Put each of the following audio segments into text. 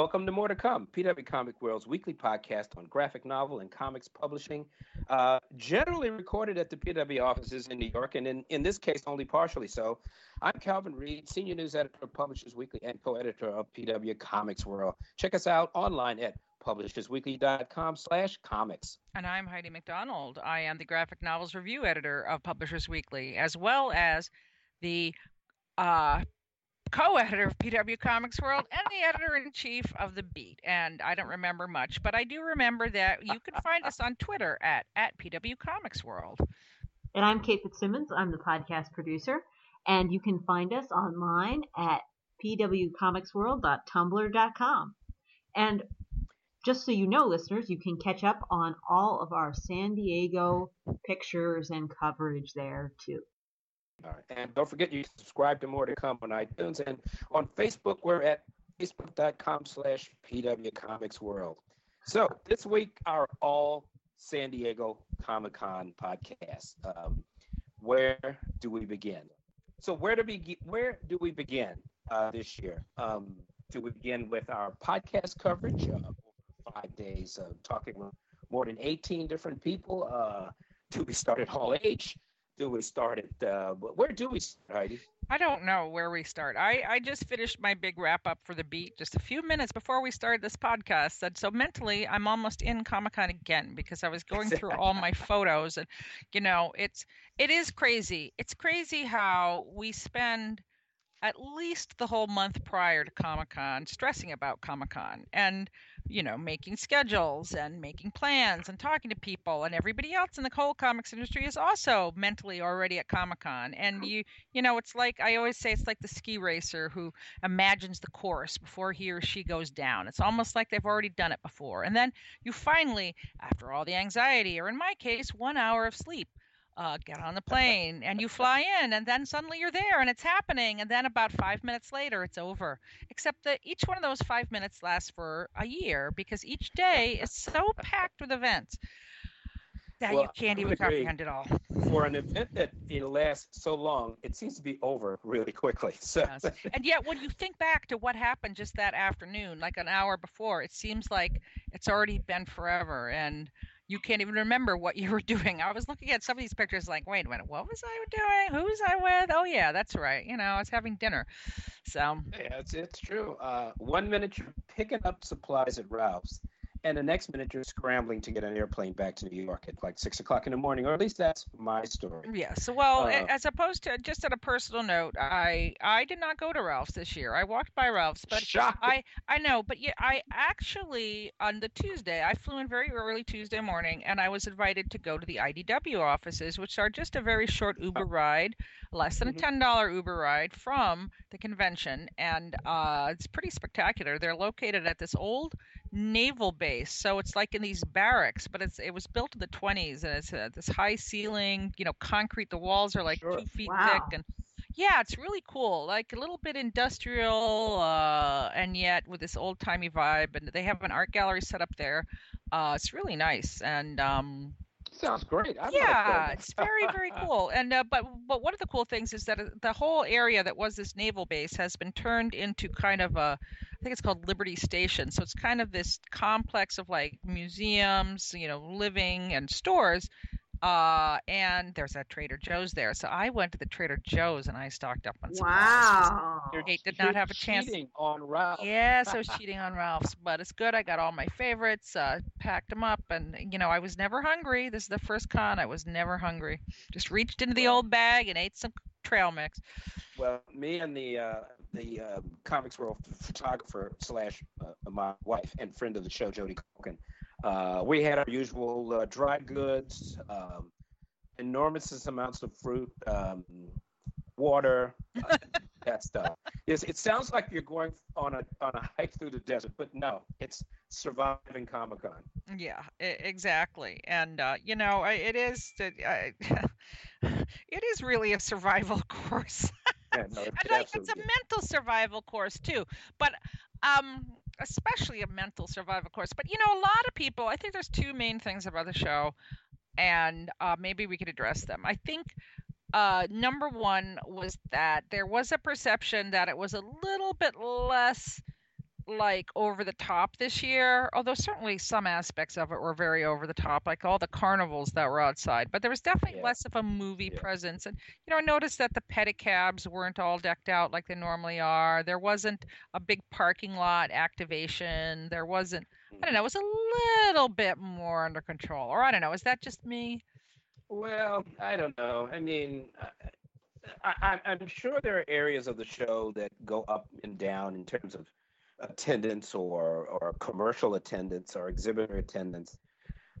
welcome to More to Come, PW Comic World's weekly podcast on graphic novel and comics publishing, uh, generally recorded at the PW offices in New York, and in, in this case, only partially so. I'm Calvin Reid, Senior News Editor of Publishers Weekly and co-editor of PW Comics World. Check us out online at publishersweekly.com slash comics. And I'm Heidi MacDonald. I am the graphic novels review editor of Publishers Weekly, as well as the uh, co-editor of PW Comics World and the editor-in-chief of The Beat. And I don't remember much, but I do remember that you can find us on Twitter at, at PW Comics World. And I'm Kate Fitzsimmons. I'm the podcast producer. And you can find us online at pwcomicsworld.tumblr.com. And just so you know, listeners, you can catch up on all of our San Diego pictures and coverage there too. And don't forget you subscribe to more to come on iTunes and on Facebook we're at facebook.com slash PW Comics World. So this week our all San Diego Comic Con podcast. Um, where do we begin? So where do we where do we begin uh, this year? Um, do we begin with our podcast coverage? Uh, five days of talking with more than 18 different people. Uh, do we start at Hall H? Do we start at? Uh, where do we start, Heidi? I don't know where we start. I, I just finished my big wrap up for the beat just a few minutes before we started this podcast. And so mentally, I'm almost in Comic Con again because I was going through all my photos, and you know, it's it is crazy. It's crazy how we spend at least the whole month prior to Comic Con stressing about Comic Con and, you know, making schedules and making plans and talking to people. And everybody else in the whole comics industry is also mentally already at Comic Con. And you, you know, it's like I always say, it's like the ski racer who imagines the course before he or she goes down. It's almost like they've already done it before. And then you finally, after all the anxiety, or in my case, one hour of sleep, uh, get on the plane and you fly in and then suddenly you're there and it's happening and then about five minutes later it's over except that each one of those five minutes lasts for a year because each day is so packed with events that well, you can't even comprehend it all for an event that it lasts so long it seems to be over really quickly so yes. and yet when you think back to what happened just that afternoon like an hour before it seems like it's already been forever and you can't even remember what you were doing. I was looking at some of these pictures, like, wait a minute, what was I doing? Who was I with? Oh yeah, that's right. You know, I was having dinner. So yeah, it's it's true. Uh, one minute you're picking up supplies at Ralph's, and the next minute you're scrambling to get an airplane back to New York at like six o'clock in the morning, or at least that's my story. Yes. Well, uh, as opposed to just on a personal note, I I did not go to Ralph's this year. I walked by Ralph's, but shocking. I I know, but yeah, I actually on the Tuesday I flew in very early Tuesday morning, and I was invited to go to the IDW offices, which are just a very short Uber ride, less than a mm-hmm. ten dollar Uber ride from the convention, and uh, it's pretty spectacular. They're located at this old naval base. So it's like in these barracks, but it's it was built in the 20s and it's uh, this high ceiling, you know, concrete. The walls are like sure. two feet wow. thick and yeah, it's really cool. Like a little bit industrial, uh, and yet with this old timey vibe. And they have an art gallery set up there. Uh, it's really nice. And um, sounds great. I'm yeah, it's very very cool. And uh, but but one of the cool things is that uh, the whole area that was this naval base has been turned into kind of a I think it's called Liberty Station. So it's kind of this complex of like museums, you know, living and stores. Uh, and there's a Trader Joe's there. So I went to the Trader Joe's and I stocked up on some. Wow. Kate did not have a chance. Cheating on Ralph. Yes, I was cheating on Ralph's, but it's good. I got all my favorites, uh, packed them up, and you know I was never hungry. This is the first con I was never hungry. Just reached into the old bag and ate some trail mix. Well, me and the uh, the uh, comics world photographer slash uh, my wife and friend of the show, Jody Culkin. Uh, we had our usual uh, dry goods, um, enormous amounts of fruit, um, water, uh, that stuff. It's, it sounds like you're going on a on a hike through the desert, but no, it's surviving Comic Con. Yeah, exactly, and uh, you know it is it is really a survival course. Yeah, no, and like it's a mental survival course too. But um, especially a mental survival course. But you know, a lot of people. I think there's two main things about the show, and uh, maybe we could address them. I think uh, number one was that there was a perception that it was a little bit less like over the top this year, although certainly some aspects of it were very over the top, like all the carnivals that were outside. But there was definitely Yeah. less of a movie Yeah. presence. And you know, I noticed that the pedicabs weren't all decked out like they normally are. There wasn't a big parking lot activation. There wasn't. I don't mm. know. It was a little bit more under control. Or I don't know. Is that just me? Well, I don't know. I mean, uh, uh, I, I, I'm sure there are areas of the show that go up and down in terms of attendance or or commercial attendance or exhibitor attendance.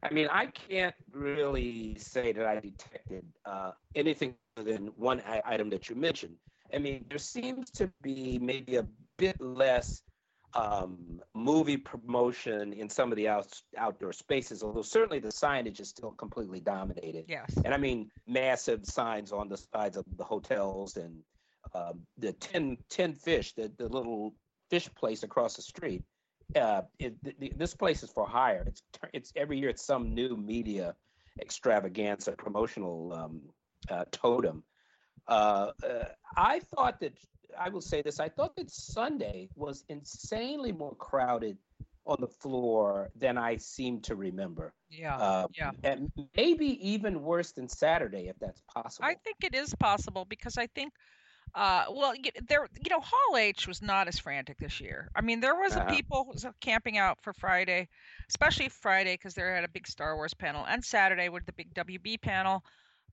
I mean, I can't really say that I detected uh, anything other than one item that you mentioned. I mean, there seems to be maybe a bit less um, movie promotion in some of the out, outdoor spaces, although certainly the signage is still completely dominated. Yes. And I mean massive signs on the sides of the hotels and um, the 10, Tin Fish, the, the little fish place across the street. Uh, it, th- th- this place is for hire. It's it's every year it's some new media extravaganza promotional um, uh, totem. Uh, uh, I thought that I will say this. I thought that Sunday was insanely more crowded on the floor than I seem to remember. Yeah. Uh, yeah. and maybe even worse than Saturday, if that's possible. I think it is possible because I think, uh, well, there, you know, Hall H was not as frantic this year. I mean, there was a Uh-huh. people camping out for Friday, especially Friday because they had a big Star Wars panel, and Saturday with the big WB panel.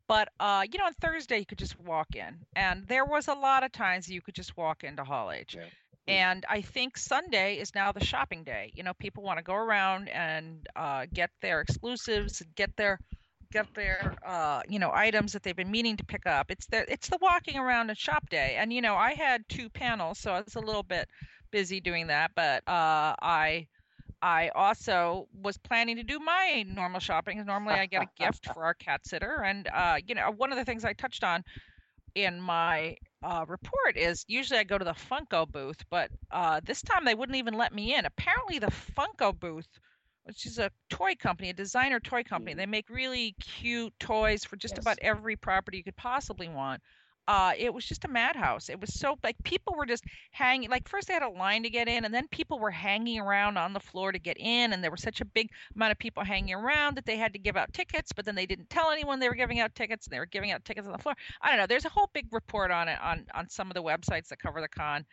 But uh, you know, on Thursday you could just walk in, and there was a lot of times you could just walk into Hall H. Yeah. And I think Sunday is now the shopping day. You know, people want to go around and uh, get their exclusives, and get their get their uh, you know items that they've been meaning to pick up. It's the it's the walking around and shop day. And you know, I had two panels, so I was a little bit busy doing that. But uh, I I also was planning to do my normal shopping. Normally, I get a gift for our cat sitter, and uh, you know, one of the things I touched on in my uh, report is usually I go to the Funko booth, but uh, this time they wouldn't even let me in. Apparently, the Funko booth, which is a toy company, a designer toy company, Mhm. they make really cute toys for just Yes. about every property you could possibly want. Uh, it was just a madhouse. It was so like people were just hanging. Like first they had a line to get in, and then people were hanging around on the floor to get in, and there was such a big amount of people hanging around that they had to give out tickets. But then they didn't tell anyone they were giving out tickets, and they were giving out tickets on the floor. I don't know. There's a whole big report on it on on some of the websites that cover the con,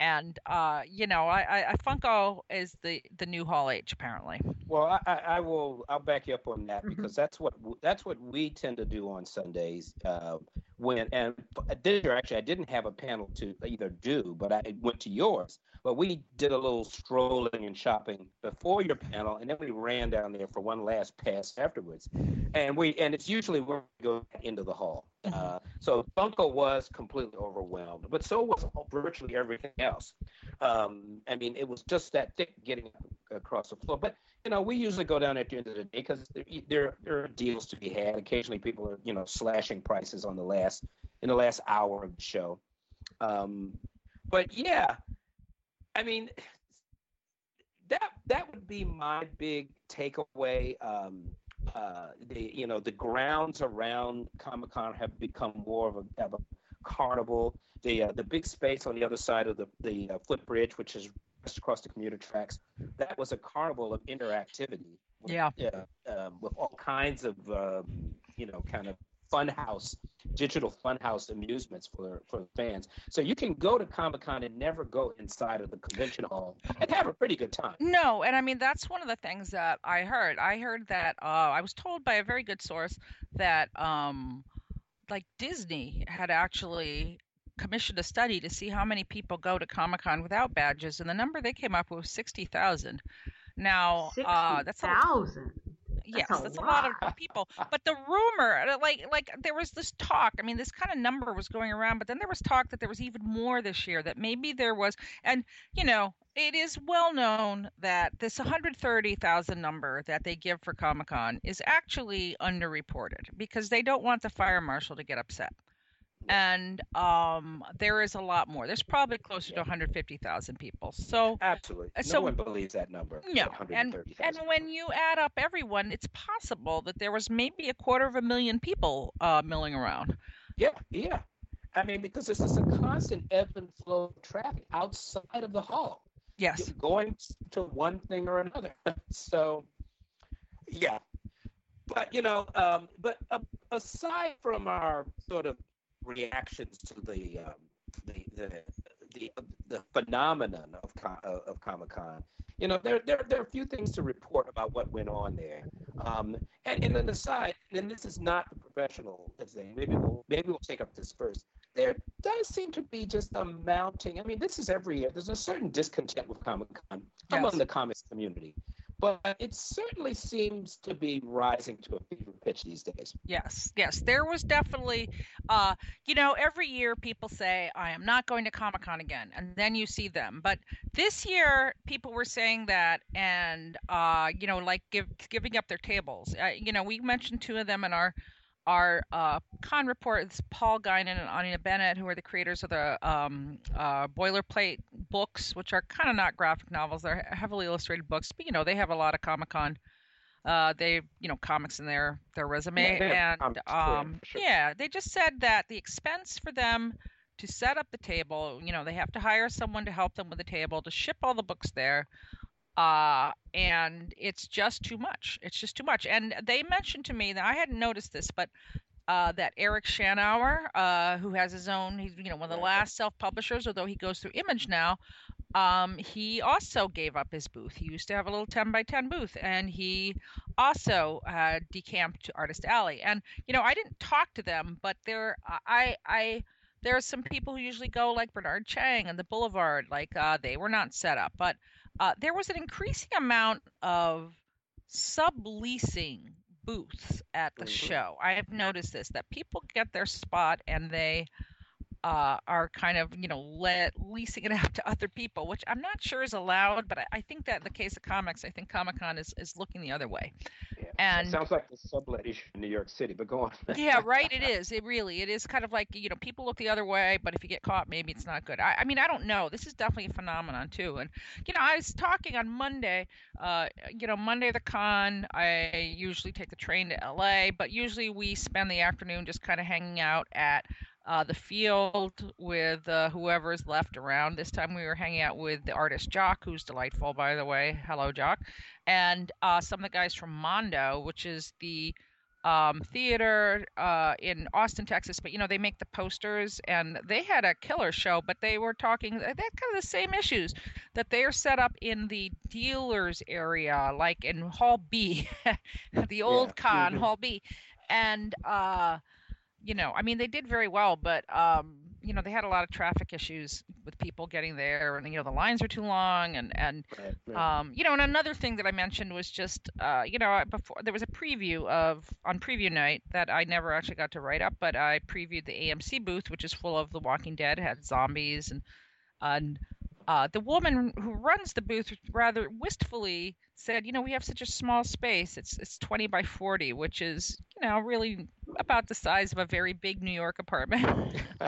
and uh, you know, I, I, Funko is the the new Hall H apparently. Well, I, I, I will. I'll back you up on that Mhm. because that's what that's what we tend to do on Sundays. Uh, when and p- this year, actually, I didn't have a panel to either do, but I went to yours. But we did a little strolling and shopping before your panel, and then we ran down there for one last pass afterwards. And we and it's usually where we go into the hall. Mhm. Uh, so Funko was completely overwhelmed, but so was virtually everything else. Um, I mean, it was just that thick getting across the floor. But you know, we usually go down at the end of the day because there there are deals to be had. Occasionally, people are you know slashing prices on the last in the last hour of the show. Um, but yeah, I mean, that that would be my big takeaway. Um, uh, the you know the grounds around Comic Con have become more of a, of a carnival. The uh, the big space on the other side of the the uh, footbridge, which is just across the commuter tracks, that was a carnival of interactivity. with- Yeah. Yeah, um, with all kinds of um, you know kind of funhouse, digital funhouse amusements for for fans. So you can go to Comic Con and never go inside of the convention hall and have a pretty good time. No, and I mean that's one of the things that I heard. I heard that uh, I was told by a very good source that um, like Disney had actually commissioned a study to see how many people go to Comic Con without badges, and the number they came up with was sixty thousand. Now, uh, that's a, thousand. Yes, a that's a lot lot. of people. But the rumor, uh, like, like there was this talk. I mean, this kind of number was going around, but then there was talk that there was even more this year. That maybe there was, and you know, it is well known that this 130,000 number that they give for Comic Con is actually underreported because they don't want the fire marshal to get upset. And um, there is a lot more. There's probably closer to 150,000 people. So Absolutely, no so- one believes that number. no, and and when you add up everyone, it's possible that there was maybe a quarter of a million people uh, milling around. Yeah, yeah. I mean, because this is a constant ebb and flow of traffic outside of the hall. Yes. going to one thing or another. so, yeah. But you know, um, but uh, aside from our sort of reactions to the um, the the the, the phenomenon of of Comic Con, you know, there, there there are a few things to report about what went on there. Um, and, and an aside, and this is not the professional thing. Maybe we'll maybe we'll take up this first there does seem to be just a mounting. I mean, this is every year. There's a certain discontent with Comic Con yes. among the comics community, but it certainly seems to be rising to a fever pitch these days. Yes, yes, there was definitely, uh, you know, every year people say I am not going to Comic Con again, and then you see them. But this year, people were saying that, and uh, you know, like give, giving up their tables. Uh, you know, we mentioned two of them in our our uh, con reports, Paul Guinan and Anina Bennett, who are the creators of the um, uh, Boilerplate books, which are kind of not graphic novels. They're heavily illustrated books, but you know they have a lot of Comic Con. Uh, they, you know, comics in their their resume, yeah, and um, sure. yeah, they just said that the expense for them to set up the table, you know, they have to hire someone to help them with the table, to ship all the books there, uh, and it's just too much. It's just too much. And they mentioned to me that I hadn't noticed this, but uh, that Eric Shanower, uh, who has his own, he's you know one of the last self-publishers, although he goes through Image now. Um, he also gave up his booth. He used to have a little 10 by 10 booth, and he also uh, decamped to Artist Alley. And you know, I didn't talk to them, but there, I, I, there are some people who usually go, like Bernard Chang and the Boulevard, like uh, they were not set up, but uh, there was an increasing amount of subleasing booths at the mm-hmm. show. I have noticed this that people get their spot and they uh, are kind of you know let leasing it out to other people, which I'm not sure is allowed. But I, I think that in the case of comics, I think Comic Con is, is looking the other way. Yeah, and it sounds like the sublet issue in New York City, but go on. yeah, right. It is. It really. It is kind of like you know people look the other way, but if you get caught, maybe it's not good. I, I mean, I don't know. This is definitely a phenomenon too. And you know, I was talking on Monday. Uh, you know, Monday the con. I usually take the train to L.A., but usually we spend the afternoon just kind of hanging out at uh, the field with uh, whoever is left around. This time we were hanging out with the artist Jock, who's delightful, by the way. Hello, Jock. And uh, some of the guys from Mondo, which is the um, theater uh, in Austin, Texas. But, you know, they make the posters and they had a killer show, but they were talking, they had kind of the same issues that they are set up in the dealers area, like in Hall B, the old yeah. con, mm-hmm. Hall B. And, uh, you know, I mean, they did very well, but um, you know, they had a lot of traffic issues with people getting there, and you know, the lines are too long, and and right, right. um, you know, and another thing that I mentioned was just, uh, you know, before there was a preview of on preview night that I never actually got to write up, but I previewed the AMC booth, which is full of The Walking Dead, had zombies and and uh, the woman who runs the booth rather wistfully said, "You know, we have such a small space. It's it's 20 by 40, which is you know really about the size of a very big New York apartment.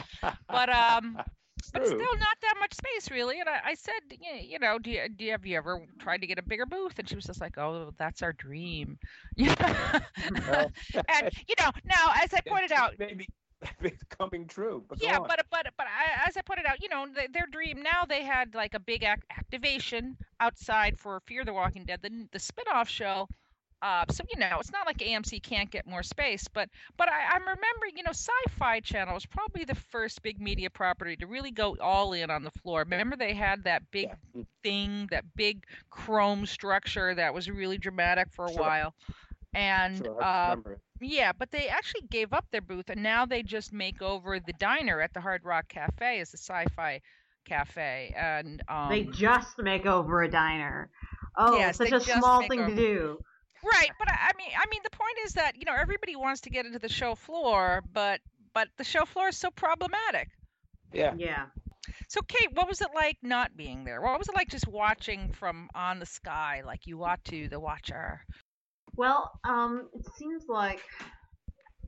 but um, but still not that much space really. And I, I said, you know, do you, do you, have you ever tried to get a bigger booth? And she was just like, oh, that's our dream. and you know, now as I pointed out, maybe it's coming true. But yeah, but but but I, as I pointed out, you know, the, their dream now they had like a big activation outside for Fear the Walking Dead, the the spinoff show. Uh, so you know, it's not like AMC can't get more space, but but I, I'm remembering, you know, Sci-Fi Channel was probably the first big media property to really go all in on the floor. Remember, they had that big yeah. thing, that big chrome structure that was really dramatic for a sure. while, and sure, uh, yeah, but they actually gave up their booth, and now they just make over the diner at the Hard Rock Cafe as a Sci-Fi Cafe, and um, they just make over a diner. Oh, yes, such a small thing over. to do. Right, but I mean, I mean, the point is that you know everybody wants to get into the show floor, but but the show floor is so problematic. Yeah. Yeah. So, Kate, what was it like not being there? What was it like just watching from on the sky, like you ought to, the watcher? Well, um, it seems like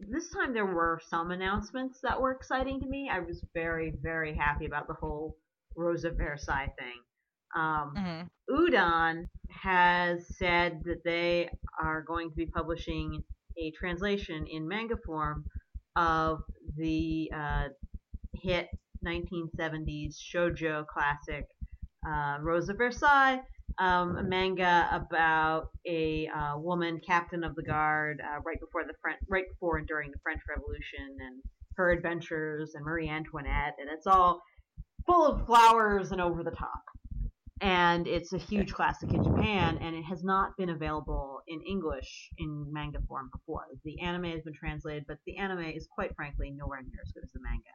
this time there were some announcements that were exciting to me. I was very, very happy about the whole Rose of Versailles thing. Um, mm-hmm. Udon has said that they are going to be publishing a translation in manga form of the uh, hit 1970s shojo classic uh, Rose of Versailles, um, a manga about a uh, woman captain of the guard uh, right before the French, right before and during the French Revolution, and her adventures, and Marie Antoinette, and it's all full of flowers and over the top. And it's a huge classic in Japan, and it has not been available in English in manga form before. The anime has been translated, but the anime is quite frankly nowhere near as good as the manga.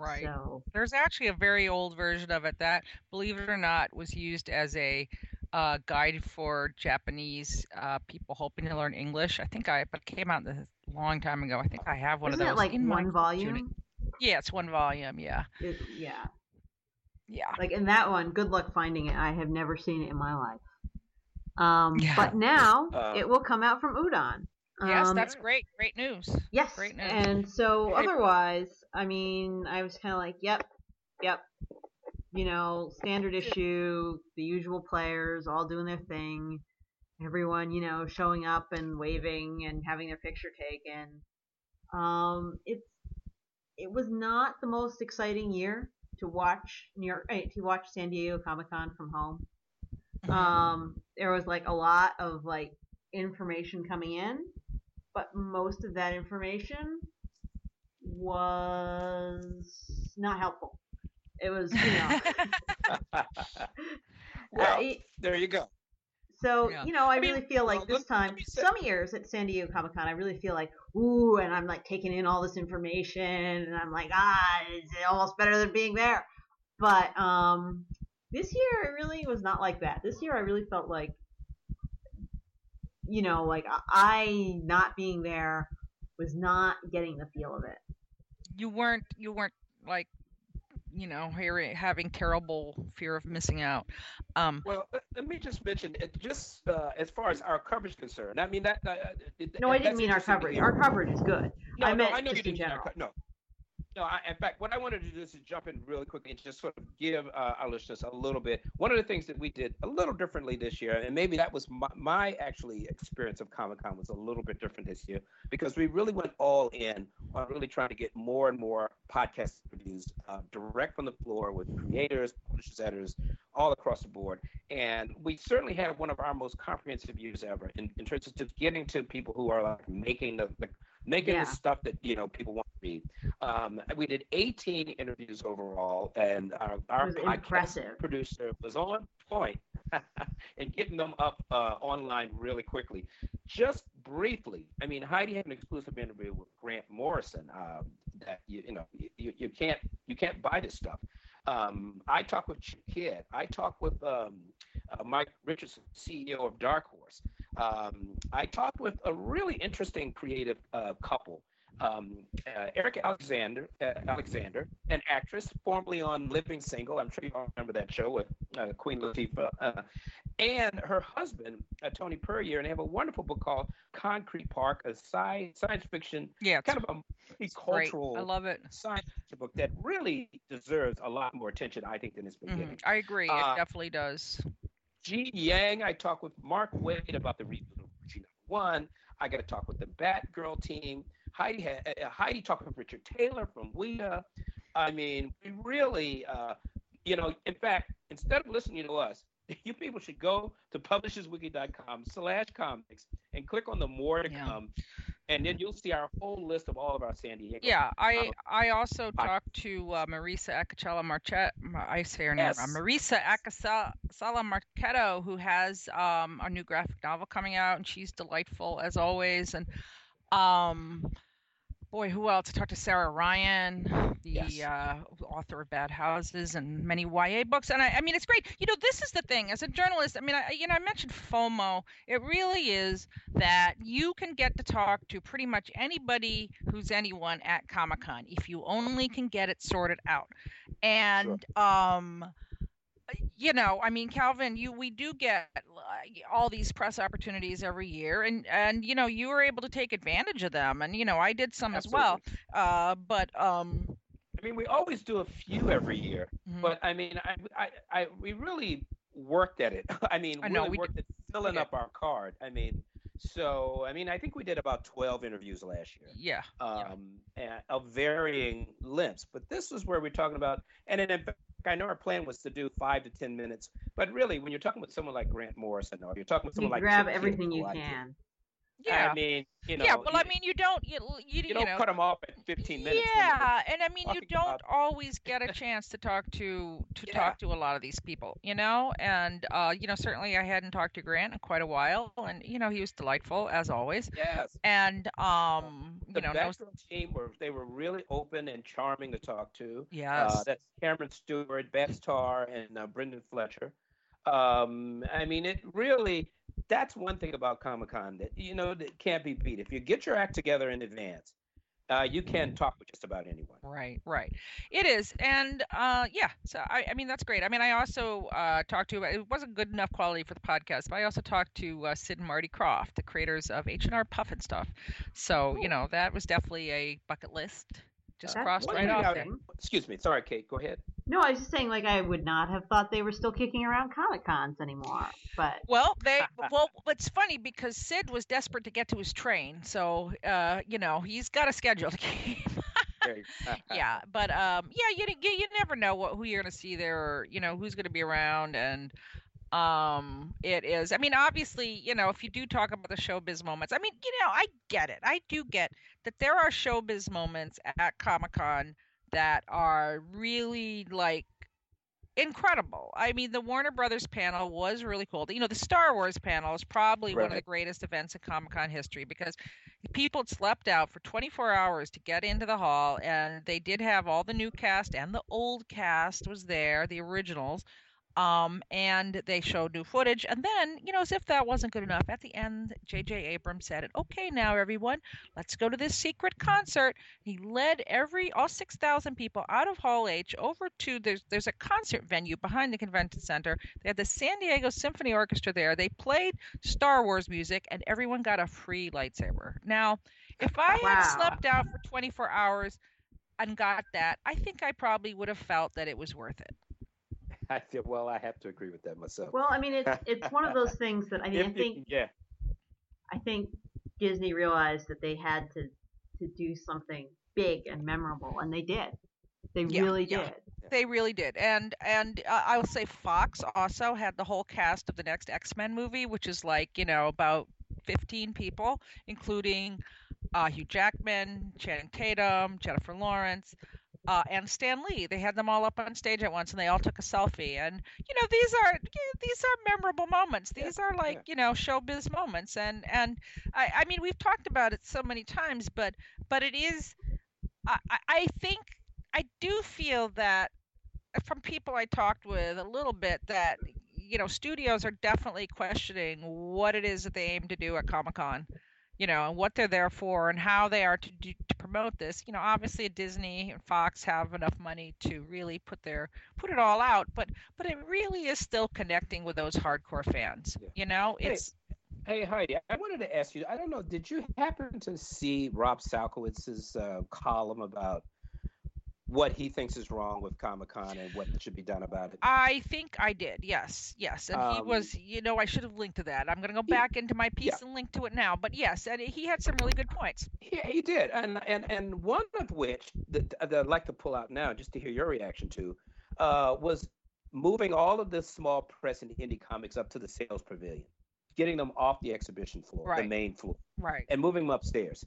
Right. So There's actually a very old version of it that, believe it or not, was used as a uh, guide for Japanese uh, people hoping to learn English. I think I, but it came out a long time ago. I think I have one isn't of it those. like in my one volume? Yeah, it's one volume. Yeah, It, yeah. yeah. Like in that one, good luck finding it. I have never seen it in my life. Um, Yeah. But now Uh, it will come out from Udon. Yes, Um, that's great. Great news. yes. great news. And so otherwise, I mean, I was kind of like, yep, yep. You know, standard issue, the usual players all doing their thing. Everyone, you know, showing up and waving and having their picture taken. Um, it's it was not the most exciting year to watch New York eh, to watch San Diego Comic Con from home. Mhm. Um, there was like a lot of like information coming in, but most of that information was not helpful. It was, you know, well, uh, it- there you go. so Yeah. you know, I, I mean, really feel like well, this time, say- some years at San Diego Comic Con, I really feel like, ooh, and I'm like taking in all this information, and I'm like, ah, it's almost better than being there. But um, this year, it really was not like that. This year, I really felt like, you know, like I not being there was not getting the feel of it. You weren't. You weren't like, you know, hearing having terrible fear of missing out. Um, Well, let, let me just mention, it just uh, as far as our coverage is concerned. I mean that. Uh, it, No, I didn't mean our coverage. Our coverage is good. No, I no, I know you just in didn't. mean general. co- No, no. I, in fact, what I wanted to do is to jump in really quickly and just sort of give uh, our listeners a little bit. One of the things that we did a little differently this year, and maybe that was my, my actually experience of Comic Con was a little bit different this year because we really went all in on really trying to get more and more podcast reviews uh, direct from the floor with creators, publishers, editors, all across the board. And we certainly had one of our most comprehensive years ever in, in terms of just getting to people who are like making the, the making Yeah. the stuff that you know people want to read. Um, we did 18 interviews overall, and our, our podcast producer was on point and getting them up uh, online really quickly. Just briefly, I mean, Heidi had an exclusive interview with Grant Morrison um, that you, you know you, you can't you can't buy this stuff. Um, I talked with Chip Kidd. I talked with um, uh, Mike Richardson, CEO of Dark Horse. Um, I talked with a really interesting creative uh, couple. Um, uh, Erika Alexander, uh, Alexander, an actress formerly on Living Single. I'm sure you all remember that show with uh, Queen Latifah, uh, and her husband, uh, Tony Puryear, and they have a wonderful book called Concrete Park, a sci- science fiction, yeah, kind of a cultural. I love it. science fiction book that really deserves a lot more attention, I think, than it's been Mhm. getting. I agree. Uh, it definitely does. Gene Yang, I talked with Mark Waid about the reboot of G One. I got to talk with the Batgirl team. Heidi had, uh, uh, Heidi talked with Richard Taylor from Weta. I mean, we really, uh, you know, in fact, instead of listening to us, you people should go to publishersweekly.com slash comics and click on the more to Yeah. come. And then you'll see our whole list of all of our San Diego. Yeah, I um, I also talked to uh, Marisa Acocella Marchet. I say her name Yes. wrong. Marisa Acocella Marchetto, who has um, a new graphic novel coming out, and she's delightful as always. And um, boy, who else? I talked to Sara Ryan, the Yes. uh, author of Bad Houses and many YA books. And I, I mean, it's great. You know, this is the thing. As a journalist, I mean, I, you know, I mentioned FOMO. It really is that you can get to talk to pretty much anybody who's anyone at Comic Con if you only can get it sorted out. And um you know, I mean, Calvin, you we do get all these press opportunities every year, and and you know, you were able to take advantage of them, and you know, I did some as well. Uh, but um, I mean, we always do a few every year. mhm. But I mean, I, I, I, we really worked at it. I mean, I know, really we worked at filling did. up our card. I mean, so I mean, I think we did about twelve interviews last year, yeah, um, and of varying lengths. But this is where we're talking about, and in fact, I know our plan was to do five to ten minutes, but really, when you're talking with someone like Grant Morrison, or you're talking with You someone like grab Chip everything Kidd, you who can. Yeah. I mean, you know, yeah, well, I mean, you don't you you, you don't know cut them off at 15 minutes. Yeah, and I mean, you don't always get a chance to talk to to Yeah. talk to a lot of these people, you know. And uh, you know, certainly I hadn't talked to Grant in quite a while, and you know, he was delightful as always. Yes. And um, The you know, no, team were they were really open and charming to talk to. yes, Uh, that's Cameron Stewart, Babs Tarr, and uh, Brenden Fletcher. Um, I mean, it really. That's one thing about Comic Con that you know that can't be beat. If you get your act together in advance, uh, you can talk with just about anyone. Right, right. It is, and uh, yeah. So I, I mean, that's great. I mean, I also uh, talked to. It wasn't good enough quality for the podcast, but I also talked to uh, Sid and Marty Krofft, the creators of H and R Pufnstuf. So you know, that was definitely a bucket list. Just crossed right off. Excuse me. Sorry, Kate. Go ahead. No, I was just saying, like, I would not have thought they were still kicking around Comic Cons anymore. But Well, they well, it's funny because Sid was desperate to get to his train, so uh, you know he's got a schedule to keep. Yeah, but um, yeah, you, you you never know what who you're gonna see there, or you know who's gonna be around, and um, it is. I mean, obviously, you know, if you do talk about the showbiz moments, I mean, you know, I get it. I do get that there are showbiz moments at Comic Con that are really like incredible. I mean, the Warner Brothers panel was really cool. You know, the Star Wars panel is probably one of the greatest events in Comic Con history because people slept out for 24 hours to get into the hall, and they did have all the new cast and the old cast was there, the originals. Um, and they showed new footage. And then, you know, as if that wasn't good enough, at the end, J.J. Abrams said, "Okay, now everyone, let's go to this secret concert." He led every all 6,000 people out of Hall H over to there's there's a concert venue behind the convention center. They had the San Diego Symphony Orchestra there. They played Star Wars music, and everyone got a free lightsaber. Now, if I had slept out for 24 hours and got that, I think I probably would have felt that it was worth it. I feel well. I have to agree with that myself. well, I mean, it's it's one of those things that I mean, I If you- think yeah. I think Disney realized that they had to to do something big and memorable, and they did. They Yeah, really yeah. did. They really did, and and uh, I will say Fox also had the whole cast of the next X Men movie, which is like you know about fifteen people, including uh, Hugh Jackman, Channing Tatum, Jennifer Lawrence, uh, and Stan Lee. They had them all up on stage at once, and they all took a selfie. And you know these are these are memorable moments. Yeah, These are like yeah. you know showbiz moments, and and I, I mean we've talked about it so many times, but but it is. I, I- I think I do feel that from people I talked with a little bit that you know studios are definitely questioning what it is that they aim to do at Comic Con, you know, and what they're there for and how they are to do, to promote this. You know, obviously Disney and Fox have enough money to really put their put it all out, but but it really is still connecting with those hardcore fans. Yeah. You know, it's Hey Heidi, I wanted to ask you. I don't know. Did you happen to see Rob Salkowitz's uh, column about what he thinks is wrong with Comic Con and what should be done about it? I think I did. Yes, yes, and he Um, was. You know, I should have linked to that. I'm going to go Yeah, back into my piece and link to it now. But yes, and he had some really good points. Yeah, he did, and and and one of which that, that I'd like to pull out now, just to hear your reaction to, uh, was moving all of the small press and indie comics up to the sales pavilion, getting them off the exhibition floor, the main floor, Right. and moving them upstairs.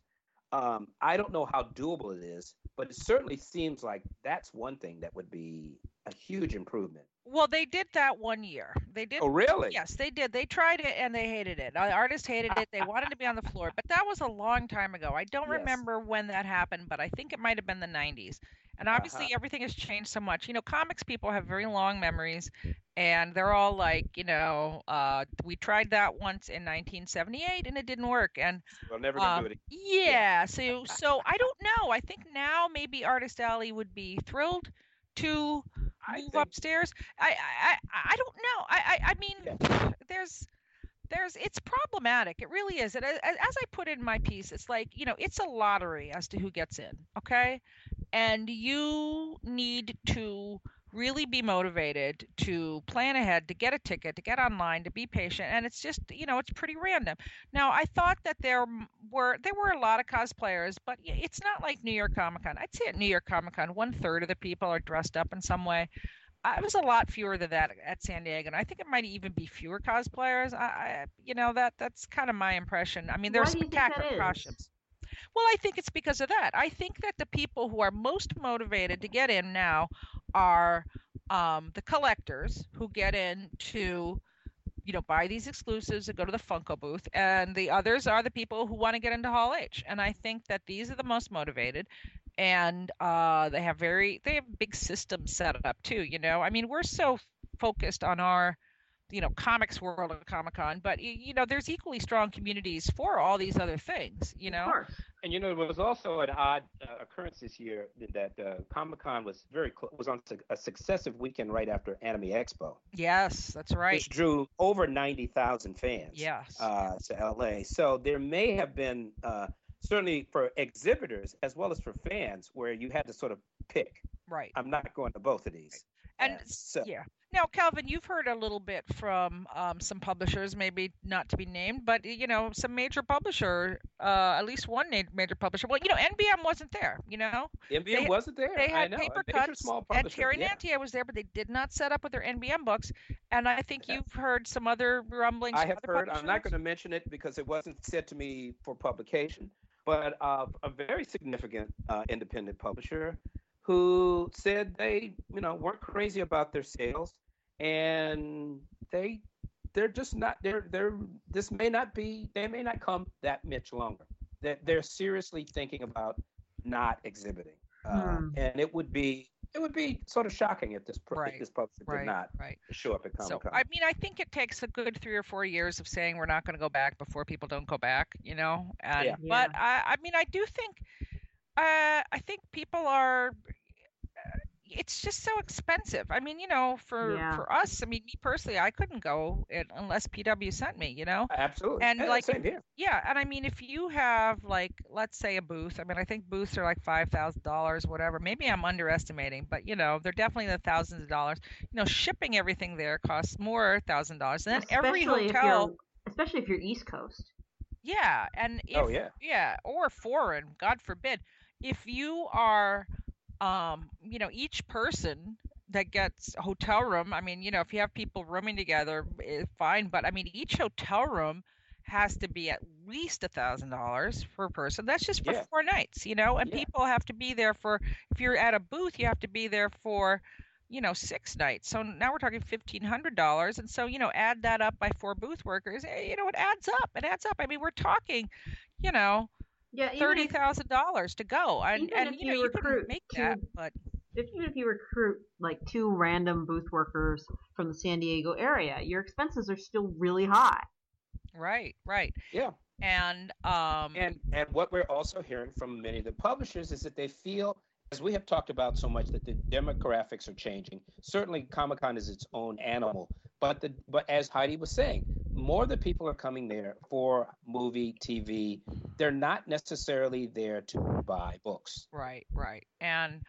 Um, I don't know how doable it is, but it certainly seems like that's one thing that would be a huge improvement. Well, they did that one year. They did. Oh, really? Yes, they did. They tried it and they hated it. The artists hated it. They wanted to be on the floor, but that was a long time ago. I don't Yes. remember when that happened, but I think it might have been the 90s. And obviously, Uh-huh. everything has changed so much. You know, comics people have very long memories, and they're all like, you know, uh, we tried that once in 1978 and it didn't work. And We're never um, do it. again. yeah, so so I don't know. I think now maybe Artist Alley would be thrilled to I move think upstairs. I I I I don't know. I I, I mean, Yeah. there's there's it's problematic. It really is. And as, as I put in my piece, it's like you know, it's a lottery as to who gets in. Okay, and you need to really be motivated to plan ahead to get a ticket to get online to be patient and it's just you know it's pretty random now i thought that there were there were a lot of cosplayers but it's not like new york comic con i'd say at new york comic con one third of the people are dressed up in some way I was a lot fewer than that at San Diego, and I think it might even be fewer cosplayers. I, I you know, that that's kind of my impression. I mean, there's spectacular costumes. Well, I think it's because of that. I think that the people who are most motivated to get in now are um, the collectors who get in to you know buy these exclusives and go to the funko booth and the others are the people who want to get into hall h. And i think that these are the most motivated and uh, they have very they have big systems set up too you know? I mean we're so focused on our you know comics world of comic con but you know there's equally strong communities for all these other things you know? and you know it was also an odd uh, occurrence this year that uh, comic con was very cl- was on a successive weekend right after anime expo. Yes that's right. Which drew over 90000 fans yes. uh, to la so there may have been uh, certainly for exhibitors as well as for fans where you had to sort of pick. Right. I'm not going to both of these. And so, yeah now, Calvin, you've heard a little bit from um, some publishers, maybe not to be named, but you know, some major publisher, uh, at least one major publisher. Well, you know, NBM wasn't there. You know, NBM they, wasn't there. They had I know. paper cuts, small and Terry yeah. Nantier was there, but they did not set up with their NBM books. And I think you've heard some other rumblings. I have heard. I'm not going to mention it because it wasn't said to me for publication, but uh, a very significant uh, independent publisher who said they, you know, weren't crazy about their sales and they they're just not they're they're this may not be they may not come that much longer that they're, they're seriously thinking about not exhibiting uh, hmm. and it would be it would be sort of shocking if this right. if this publisher right. did not right. show up at Comic Con. So, I mean, I think it takes a good three or four years of saying we're not going to go back before people don't go back, you know. And yeah. but yeah. I, I mean, I do think, uh, I think people are it's just so expensive. I mean, you know, for yeah. for us, I mean, me personally, I couldn't go unless PW sent me, you know. Absolutely. And yeah, like, same here. yeah, and I mean, if you have like, let's say a booth. I mean, I think booths are like five thousand dollars, whatever. Maybe I'm underestimating, but you know, they're definitely the thousands of dollars. You know, shipping everything there costs more thousand dollars. And then especially every hotel, especially if you're East Coast. Yeah, and if, oh yeah, yeah, or foreign, God forbid, if you are um, you know, each person that gets a hotel room, I mean, you know, if you have people rooming together, it's eh, fine. But I mean, each hotel room has to be at least a thousand dollars per person. That's just for yeah. four nights, you know. And yeah. people have to be there for. If you're at a booth, you have to be there for, you know, six nights. So now we're talking fifteen hundred dollars. And so you know, add that up by four booth workers. Eh, you know, it adds up. It adds up. I mean, we're talking, you know, yeah, thirty thousand dollars to go, and, even and if you, know, you, you recruit make two, that, but if, even if you recruit like two random booth workers from the San Diego area, your expenses are still really high. Right, right. Yeah. And um and and what we're also hearing from many of the publishers is that they feel as we have talked about so much that the demographics are changing. Certainly Comic Con is its own animal, but the but as Heidi was saying, more the people are coming there for movie, TV. They're not necessarily there to buy books. Right, right. And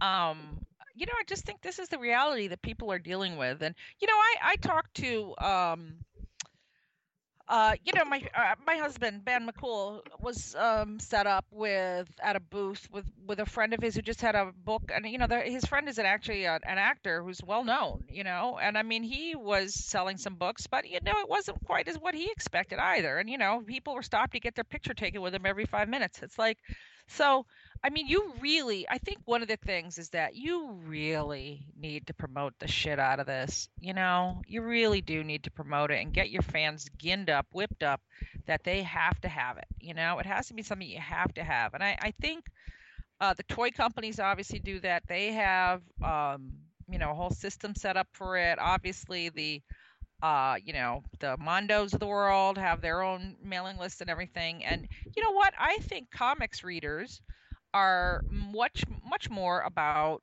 um you know, I just think this is the reality that people are dealing with. And you know, I I talked to um uh, you know, my uh, my husband Ben McCool was um, set up with at a booth with with a friend of his who just had a book, and you know, the, his friend is an, actually a, an actor who's well known, you know, and I mean, he was selling some books, but you know, it wasn't quite as what he expected either, and you know, people were stopped to get their picture taken with him every five minutes. It's like, so I mean, you really, I think one of the things is that you really need to promote the shit out of this. You know, you really do need to promote it and get your fans ginned up, whipped up that they have to have it. You know, it has to be something you have to have. And I, I think uh, the toy companies obviously do that. They have, um, you know, a whole system set up for it. Obviously, the uh, you know, the Mondos of the world have their own mailing list and everything. And you know what? I think comics readers are much much more about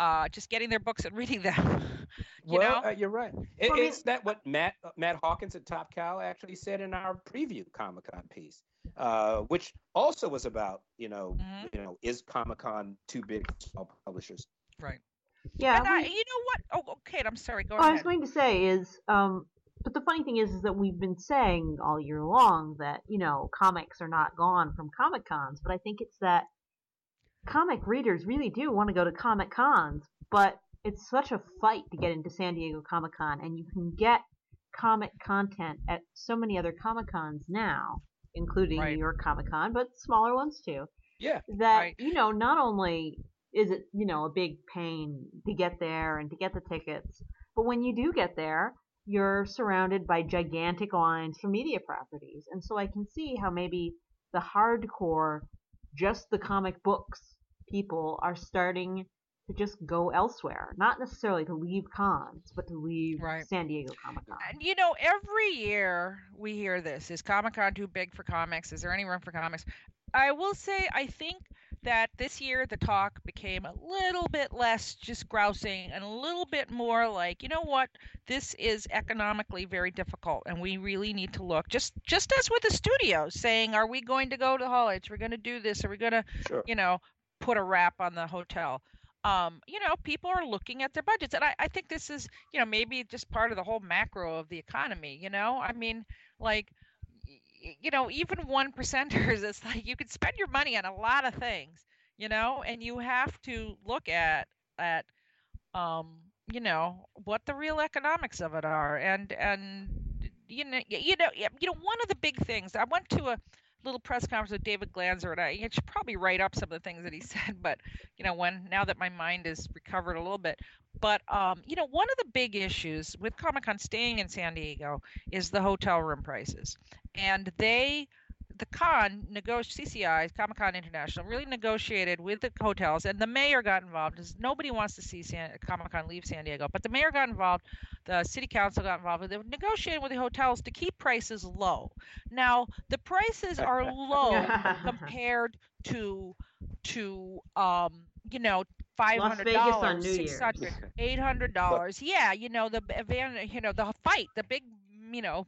uh, just getting their books and reading them. you well, uh, you're right. It, it's that what Matt uh, Matt Hawkins at Top Cow actually said in our preview Comic Con piece, uh, which also was about you know mm-hmm. you know is Comic Con too big for small publishers? Right. Yeah. And I, you know what? Oh, Kate, I'm sorry. Go ahead. What I was going to say is, um, but the funny thing is, is that we've been saying all year long that you know comics are not gone from Comic Cons, but I think it's that comic readers really do want to go to comic cons, but it's such a fight to get into San Diego Comic Con, and you can get comic content at so many other Comic Cons now, including Right. New York Comic Con, but smaller ones too. Yeah. That Right. you know, not only is it you know a big pain to get there and to get the tickets, but when you do get there, you're surrounded by gigantic lines for media properties, and so I can see how maybe the hardcore, just the comic books people are starting to just go elsewhere. Not necessarily to leave cons, but to leave Right. San Diego Comic Con. And you know, every year we hear this: Is Comic Con too big for comics? Is there any room for comics? I will say, I think that this year the talk became a little bit less just grousing and a little bit more like, you know what, this is economically very difficult, and we really need to look just just as with the studios saying, are we going to go to Hollywood? Are we going to do this? Are we going to Sure. you know, put a wrap on the hotel. Um, you know, people are looking at their budgets. And I, I think this is, you know, maybe just part of the whole macro of the economy, you know? I mean, like, you know, even one percenters, it's like you could spend your money on a lot of things, you know, and you have to look at, at, um, you know, what the real economics of it are. And, and, you know, you know, you know, one of the big things, I went to a, little press conference with David Glanzer, and I, I should probably write up some of the things that he said. But you know, when now that my mind is recovered a little bit, but um, you know, one of the big issues with Comic Con staying in San Diego is the hotel room prices, and they. The con negotiated CCI Comic Con International really negotiated with the hotels, and the mayor got involved. Because nobody wants to see San, Comic Con leave San Diego, but the mayor got involved. The city council got involved. They were negotiating with the hotels to keep prices low. Now the prices are low compared to to um you know five Las hundred Vegas on dollars, New six Year's. hundred, eight hundred dollars. Yeah, you know the you know the fight, the big, you know,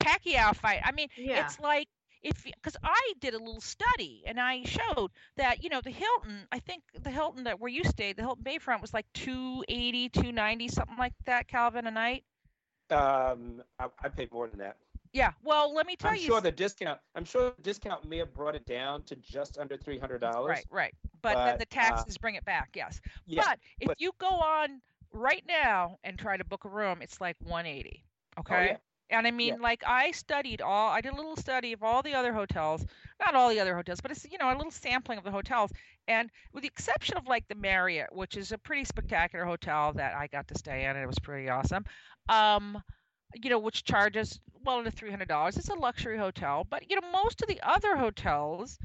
Pacquiao fight. I mean, Yeah. it's like if because I did a little study and I showed that you know the Hilton, I think the Hilton that where you stayed, the Hilton Bayfront was like 280, 290, something like that, Calvin a night. Um, I, I paid more than that. Yeah. Well, let me tell I'm you. sure the discount. I'm sure the discount may have brought it down to just under three hundred dollars. Right, right. But, then But, the uh, taxes bring it back, yes. Yeah. but if but- you go on right now and try to book a room, it's like 180. Okay. yeah. And I mean, like I studied all, I did a little study of all the other hotels, not all the other hotels, but it's, you know, a little sampling of the hotels. And with the exception of like the Marriott, which is a pretty spectacular hotel that I got to stay in, and it was pretty awesome. Um, you know, which charges well under three hundred dollars. It's a luxury hotel, but you know, most of the other hotels,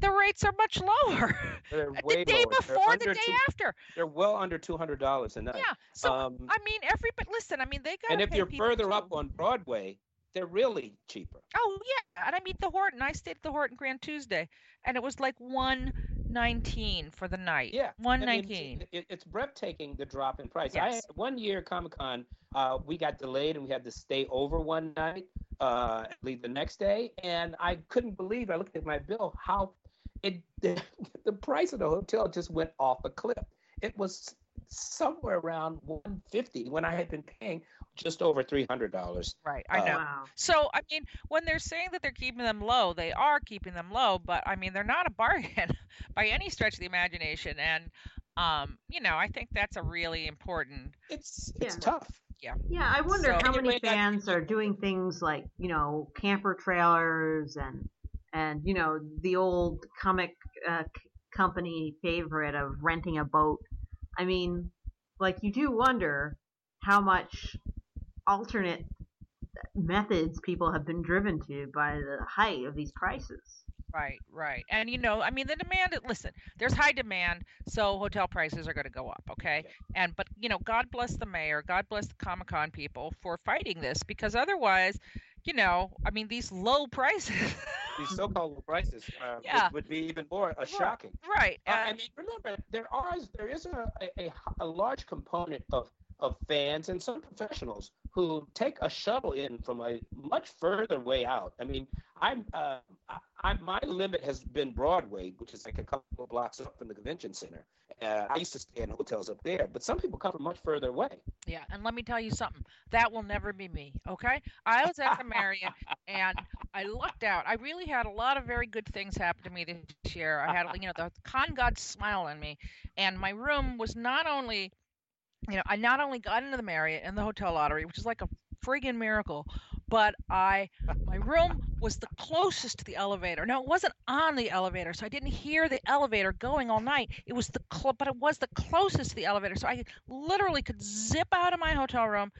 the rates are much lower. The day lower. Before, the day two- after. They're well under two hundred dollars a night. Yeah. So um, I mean, every but Listen, I mean, they got. and if you're further up on Broadway, they're really cheaper. Oh yeah, and I mean the Horton. I stayed at the Horton Grand Tuesday, and it was like one nineteen for the night. Yeah, one I mean, it's- nineteen. it's breathtaking the drop in price. Yes. I one year Comic Con, uh, we got delayed and we had to stay over one night, uh, leave the next day, and I couldn't believe. I looked at my bill, how it the, the price of the hotel just went off a cliff. It was somewhere around 150 when I had been paying just over three hundred dollars. Right, I uh, know. Wow. So I mean, when they're saying that they're keeping them low, they are keeping them low, but I mean they're not a bargain by any stretch of the imagination. And um, you know, I think that's a really important. It's it's Yeah. tough. Yeah, Yeah, I wonder So- how many may not- fans are doing things like you know camper trailers and and you know the old comic uh, company favorite of renting a boat. I mean, like you do wonder how much alternate methods people have been driven to by the height of these prices. Right, right. And you know, I mean the demand listen, there's high demand, so hotel prices are going to go up, okay? And but you know, God bless the mayor, God bless the Comic-Con people for fighting this because otherwise, you know, I mean these low prices. These so-called low prices uh, would- Yeah. would, be even more uh, shocking. right. Uh, uh, I mean, remember there are there is a, a, a, a large component of of fans and some professionals who take a shuttle in from a much further way out. I mean, I'm uh, I, I, my limit has been Broadway, which is like a couple of blocks up from the convention center. Uh, I used to stay in hotels up there, but some people come from much further away. Yeah, and let me tell you something. That will never be me, okay? I was at the Marriott and I lucked out. I really had a lot of very good things happen to me this year. I had, you know, the con god smile on me, and my room was not only you know, I not only got into the Marriott and the hotel lottery, which is like a friggin' miracle, but I my room was the closest to the elevator. No, it wasn't on the elevator, so I didn't hear the elevator going all night. It was the cl- but it was the closest to the elevator, so I literally could zip out of my hotel room,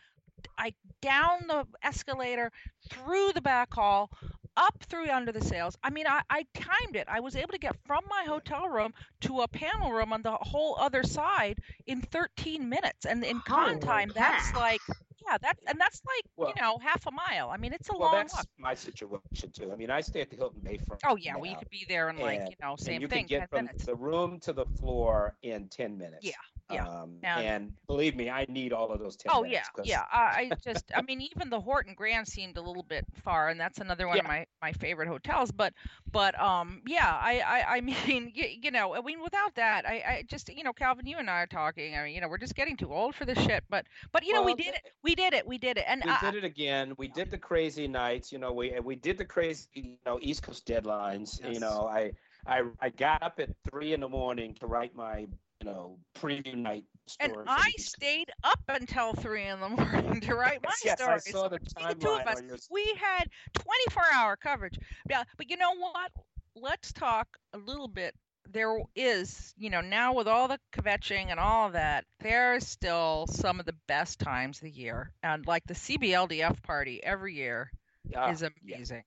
I down the escalator, through the back hall, up through under the sails. I mean, I, I timed it. I was able to get from my hotel room to a panel room on the whole other side in 13 minutes. And in con Holy time, that's like, yeah, that and that's like Well- you know half a mile. I mean, it's a Well, long that's walk. my situation too. I mean, I stay at the Hilton Bayfront. Oh yeah, well you could be there in like and- you know and same you thing, can 10 get from minutes. the room to the floor in 10 minutes. Yeah, yeah. Um, And- and believe me, I need all of those 10 Oh yeah, 'cause- yeah. I, I just, I mean, even the Horton Grand seemed a little bit far, and that's another one of my my favorite hotels. But, but, um, yeah, I, I, I mean, you, you know, I mean, without that, I, I just, you know, Calvin, you and I are talking. I mean, you know, we're just getting too old for this shit. But, but you know, we did it, we did it, we did it, and we I, did it again. We did the crazy nights. You know, we we did the crazy, you know, East Coast deadlines. Yes. You know, I I I got up at three in the morning to write my you know preview night story. and I stayed up until three in the morning to write my yes, story. I saw the between the two of us, your we had 24 hour coverage. Yeah, but you know what? Let's talk a little bit. There is, you know, now with all the kvetching and all that, there's still some of the best times of the year. And like the CBLDF party every year Ah, is yeah. amazing.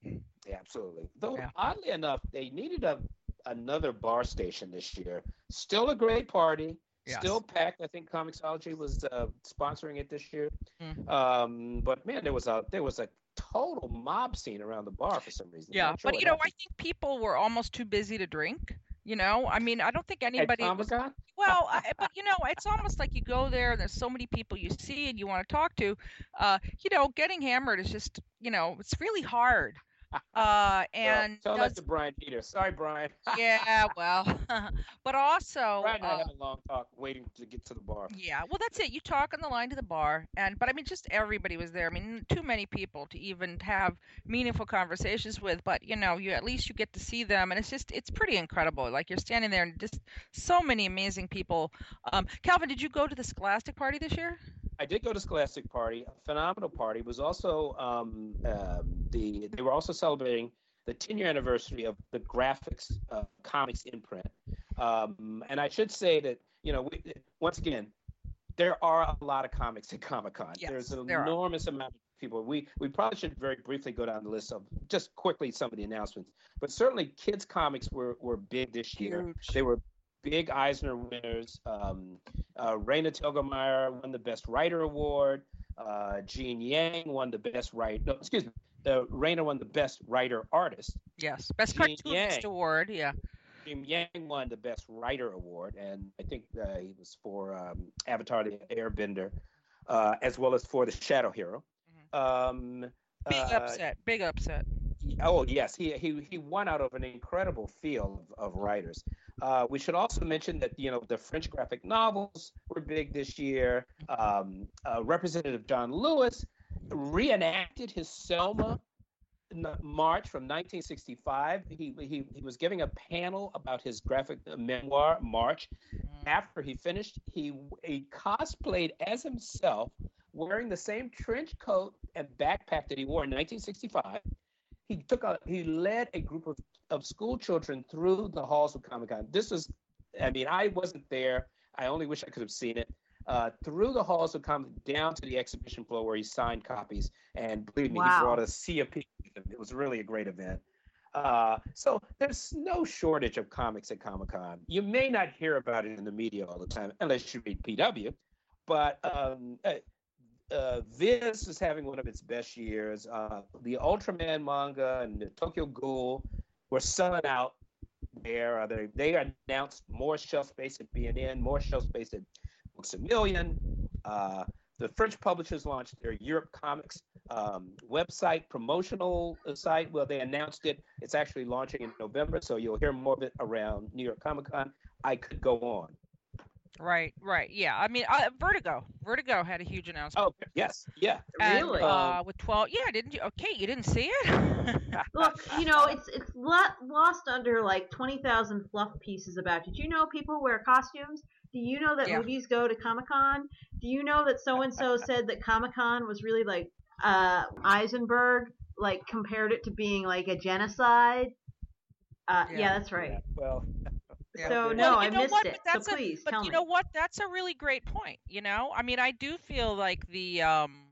Yeah, absolutely. Though Yeah. oddly enough, they needed a another bar station this year. Still a great party. Yes. Still packed. I think Comixology was uh, sponsoring it this year. Mhm. Um, but man, there was a there was a total mob scene around the bar for some reason. Yeah, sure but you know, I think people were almost too busy to drink. You know, I mean, I don't think anybody was? Well, I, but you know, it's almost like you go there and there's so many people you see and you want to talk to. Uh, you know, getting hammered is just, you know, it's really hard. Uh, and tell that does, to Brian Peter. Sorry, Brian. yeah, well, but also, Brian and I uh, had a long talk waiting to get to the bar. yeah, well, that's it. You talk on the line to the bar, and but I mean, just everybody was there. I mean, too many people to even have meaningful conversations with. But you know, you at least you get to see them, and it's just it's pretty incredible. Like you're standing there, and just so many amazing people. Um, Calvin, did you go to the Scholastic party this year? I did go to Scholastic Party, a phenomenal party. It was also um, um, the they were also celebrating the 10 year anniversary of the graphics uh, comics imprint. Um, and I should say that you know we, once again there are a lot of comics at Comic Con. Yes, There's an there are. enormous amount of people. We we probably should very briefly go down the list of just quickly some of the announcements. But certainly kids comics were were big this year. Huge. They were big Eisner winners. Um, uh, Raina Telgemeier won the Best Writer Award. Uh, Gene Yang won the Best Writer. No, excuse me. Uh, Raina won the Best Writer Artist. Yes, best Gene cartoonist Yang. award. Yeah, Gene Yang won the Best Writer Award, and I think uh, he was for um, Avatar: The Airbender, uh, as well as for the Shadow Hero. Um, big uh, upset. Big upset. Oh yes, he he he won out of an incredible field of, of writers. Uh, we should also mention that you know the French graphic novels were big this year. Um, uh, Representative John Lewis reenacted his Selma march from 1965. He, he he was giving a panel about his graphic memoir March. After he finished, he he cosplayed as himself, wearing the same trench coat and backpack that he wore in 1965 he took a he led a group of, of school children through the halls of Comic Con. This was, I mean, I wasn't there. I only wish I could have seen it. Uh, through the halls of Comic down to the exhibition floor where he signed copies, and believe me, Wow. he brought a sea of people. It was really a great event. Uh, so there's no shortage of comics at Comic Con. You may not hear about it in the media all the time unless you read PW, but um, uh, uh, is having one of its best years. Uh, the Ultraman manga and the Tokyo Ghoul were selling out there. Uh, they, they announced more shelf space at B&N, more shelf space at Books a Million. Uh, the French publishers launched their Europe Comics um, website, promotional site. Well, they announced it. It's actually launching in November, so you'll hear more of it around New York Comic Con. I could go on. Right, right. Yeah. I mean, uh, Vertigo. Vertigo had a huge announcement. Oh, yes, yeah. And, Really? uh, with 12. Yeah, didn't you? Okay, you didn't see it? Look, you know, it's it's lo- lost under like twenty thousand fluff pieces about. Did you know people wear costumes? Do you know that Yeah. movies go to Comic Con? Do you know that so and so said that Comic Con was really like uh, Eisenberg like compared it to being like a genocide? Uh, yeah. Yeah. that's right. Yeah, well, Yeah. So Well, no, you I know missed what? it. But So that's a- please but tell you me. know what? That's a really great point. You know, I mean, I do feel like the um,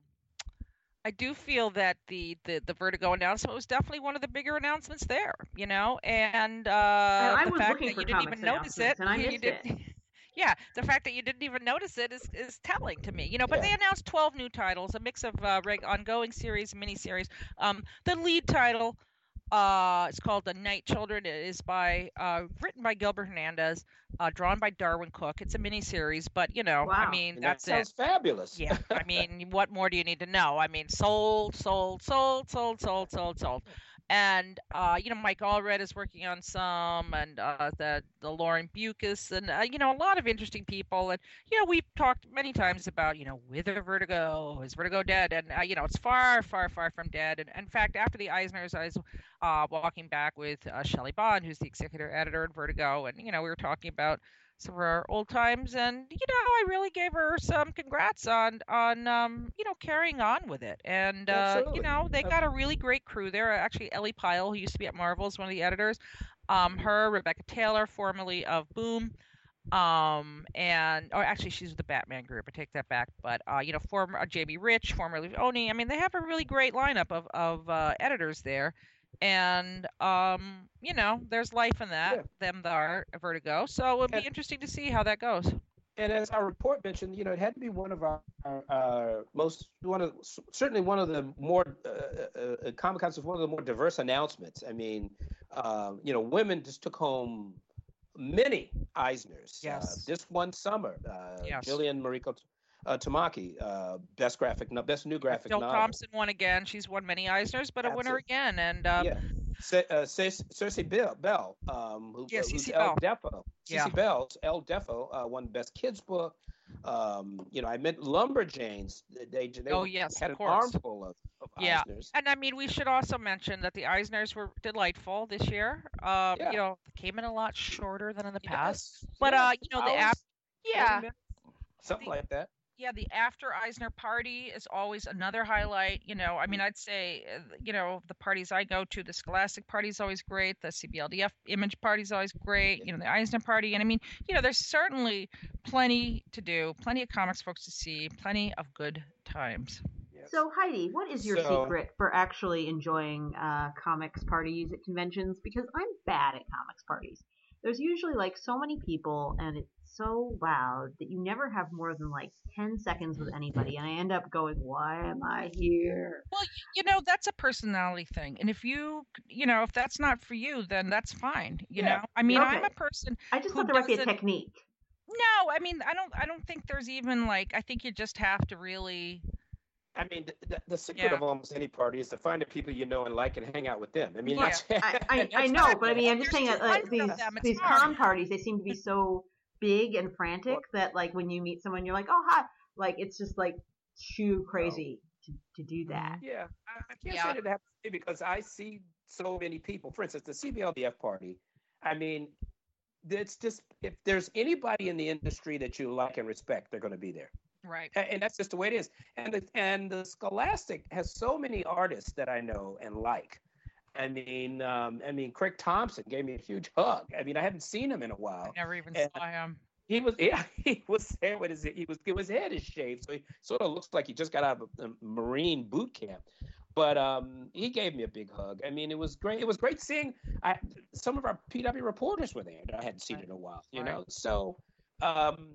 I do feel that the the the Vertigo announcement was definitely one of the bigger announcements there. You know, and uh, I the fact that you didn't even notice it, and I you, you missed didn't. Yeah, the fact that you didn't even notice it is, is telling to me. You know, but Yeah. they announced 12 new titles, a mix of uh, reg- ongoing series, miniseries. Um, the lead title, uh, it's called The Night Children. It is by uh, written by Gilbert Hernandez, uh, drawn by Darwyn Cooke. It's a miniseries, but you know, I Wow. mean, and that's that it. sounds fabulous. Yeah, I mean, what more do you need to know? I mean, sold, sold, sold, sold, sold, sold, sold. And uh, you know, Mike Allred is working on some, and uh, the the Lauren Beukes, and uh, you know, a lot of interesting people. And you know, we've talked many times about you know, whether Vertigo is Vertigo dead, and uh, you know, it's far, far, far from dead. And in fact, after the Eisners, I was uh, walking back with uh, Shelly Bond, who's the executive editor at Vertigo, and you know, we were talking about of our old times and you know i really gave her some congrats on on um you know carrying on with it and uh you know they Uh, got a really great crew there. Actually ellie pyle who used to be at marvel is one of the editors. Um her rebecca taylor formerly of boom um and or actually she's with the batman group i take that back but uh you know former uh, jb rich formerly oni i mean they have a really great lineup of of uh, editors there and um you know there's life in that Yeah. them that are vertigo so it'll be interesting to see how that goes And as our report mentioned, you know, it had to be one of our, our, our most one of certainly one of the more uh, uh, uh, Comic Cons was one of the more diverse announcements. I mean, uh, you know, women just took home many Eisners. Uh, Yes. this one summer, uh, Yes. Jillian Mariko uh, Tamaki, uh, best graphic, no, best new graphic Jill novel. Thompson won again. She's won many Eisners, but a winner again. And um, yeah. Ce- uh, Ce- Cece Bell, Bell um, who, Yeah, uh, who's El. Deafo. Yeah. Cece Bell's El Deafo uh, won Best Kids Book. Um, you know, I meant Lumberjanes. They, they Oh, yes, had an armful of, of Yeah. Eisners. and I mean, we should also mention that the Eisners were delightful this year. Um, Yeah. You know, came in a lot shorter than in the past. Yes, But yes, uh, you know, the app. Yeah, something The- like that. Yeah, the after Eisner party is always another highlight. You know, I mean, I'd say, uh, you know, the parties I go to, the Scholastic party is always great. The CBLDF image party is always great. You know, the Eisner party, and I mean, you know, there's certainly plenty to do, plenty of comics folks to see, plenty of good times. Yes. So Heidi, what is your So- secret for actually enjoying uh, comics parties at conventions? Because I'm bad at comics parties. There's usually like so many people, and it's so loud that you never have more than like ten seconds with anybody, and I end up going, "Why am I here?" Well, you know, that's a personality thing, and if you, you know, if that's not for you, then that's fine. You Yeah. know, I mean, I'm a person. I just thought there might be a technique. No, I mean, I don't. I don't think there's even like. I think you just have to really. I mean, the, the, the secret Yeah. of almost any party is to find the people you know and like and hang out with them. I mean, Yeah. that's, I, I, I know, but I mean, I'm just saying that like, 200 these of them, it's these hard. con parties, they seem to be so big and frantic that like when you meet someone, you're like, "Oh hi!" Like it's just like too oh. crazy to, to do mm-hmm. that. Yeah, I, I can't Yeah. say that it happens to me because I see so many people. For instance, the CBLDF party. I mean, it's just if there's anybody in the industry that you like and respect, they're going to be there, Right. A- and that's just the way it is. And the, and the Scholastic has so many artists that I know and like. I mean, um, I mean, Craig Thompson gave me a huge hug. I mean, I hadn't seen him in a while. never even and- saw him. He was, yeah, he was there with his, he was, his head is shaved, so he sort of looks like he just got out of a, a Marine boot camp. But um, he gave me a big hug. I mean, it was great. It was great seeing I, some of our PW reporters were there that I hadn't seen Right. in a while. You Right. know, so um,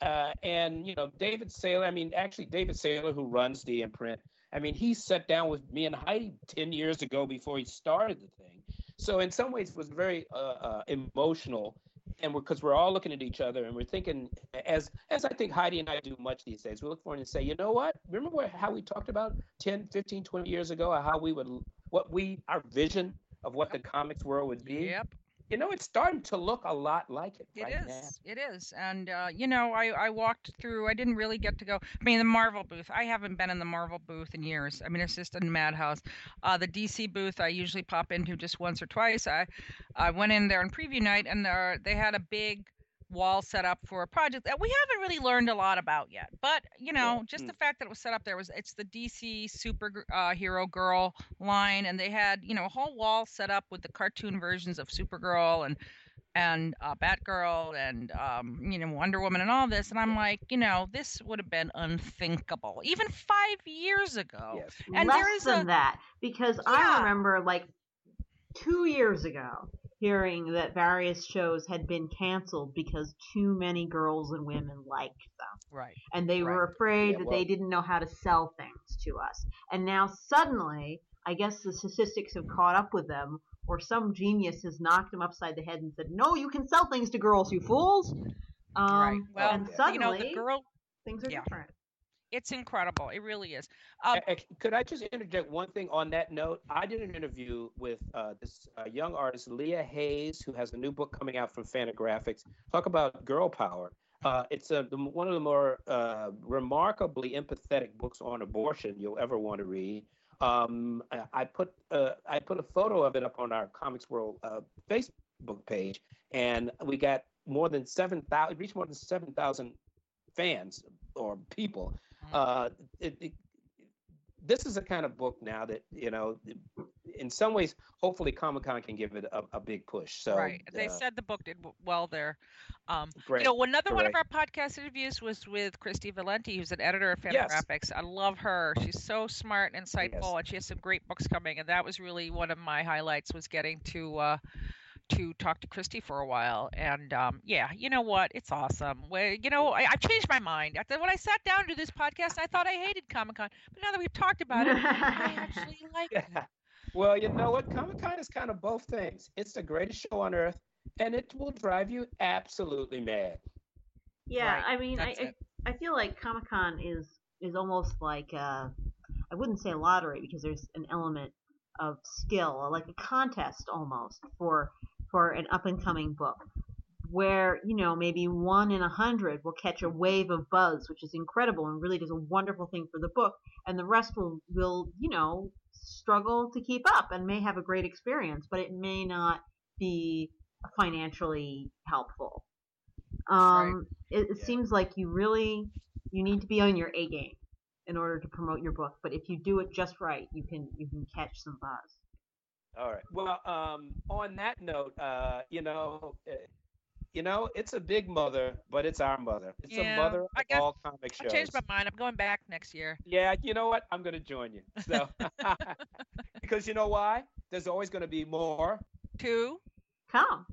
uh, and you know, David Saylor. I mean, actually, David Saylor, who runs the imprint. I mean, he sat down with me and Heidi ten years ago before he started the thing. So in some ways, it was very uh, uh, emotional and we're because we're all looking at each other and we're thinking as as i think heidi and i do much these days we look forward and say you know what remember what, how we talked about 10 15 20 years ago how we would what we our vision of what the comics world would be Yep. You know, it's starting to look a lot like it. It right is. now. It is. And uh, you know, I I walked through. I didn't really get to go. I mean, the Marvel booth. I haven't been in the Marvel booth in years. I mean, it's just a madhouse. Uh, the DC booth, I usually pop into just once or twice. I I went in there on preview night, and uh, they had a big wall set up for a project that we haven't really learned a lot about yet. But you know, Yeah. just Mm. the fact that it was set up there was it's the DC super uh, hero girl line, and they had you know a whole wall set up with the cartoon versions of Supergirl and and uh, Batgirl and um, you know Wonder Woman and all this, and I'm like, you know, this would have been unthinkable even five years ago. Yes. And Less there is than a- that, because Yeah. I remember like two years ago hearing that various shows had been canceled because too many girls and women liked them, Right. and they were afraid Yeah, that well- they didn't know how to sell things to us. And now suddenly, I guess the statistics have caught up with them, or some genius has knocked them upside the head and said, "No, you can sell things to girls, you fools." Um, right. Well, and you suddenly you know, the girl. things are yeah. different. It's incredible. It really is. Um, Uh, uh, Could I just interject one thing on that note? I did an interview with uh, this uh, young artist, Leah Hayes, who has a new book coming out from Fantagraphics. Talk about girl power. Uh, it's a, one of the more uh, remarkably empathetic books on abortion you'll ever want to read. Um, I- I put uh, I put a photo of it up on our Comics World uh, Facebook page, and we got more than seven thousand, reached more than seven thousand fans or people. Mhm. Uh, it, it, this is a kind of book now that you know, in some ways, hopefully Comic Con can give it a, a big push. So right. They uh, said the book did well there. Um, great. You know, another one of our podcast interviews was with Kristy Valenti, who's an editor of Yes. Fantagraphics. I love her. She's so smart and insightful, Yes. and she has some great books coming. And that was really one of my highlights was getting to uh, to talk to Kristy for a while. And um, yeah, you know what? It's awesome. Well, you know, I, I've changed my mind. After when I sat down to do this podcast, I thought I hated Comic Con, but now that we've talked about it, I actually like it. well, you know what? Comic Con is kind of both things. It's the greatest show on earth, and it will drive you absolutely mad. Yeah, Right, I mean, I, that's I it. I feel like Comic Con is is almost like uh, I wouldn't say a lottery because there's an element of skill, like a contest almost for for an up and coming book, where you know maybe one in a hundred will catch a wave of buzz, which is incredible and really does a wonderful thing for the book, and the rest will will you know struggle to keep up and may have a great experience, but it may not be financially helpful. Um, it, it Yeah. seems like you really you need to be on your A game in order to promote your book. But if you do it just right, you can you can catch some buzz. All right. Well, um, on that note, uh, you know, eh, you know, it's a big mother, but it's our mother. It's yeah, a mother of I guess, all comic shows. I changed my mind. I'm going back next year. Yeah, you know what? I'm going to join you. So, because you know why? There's always going to be more to come.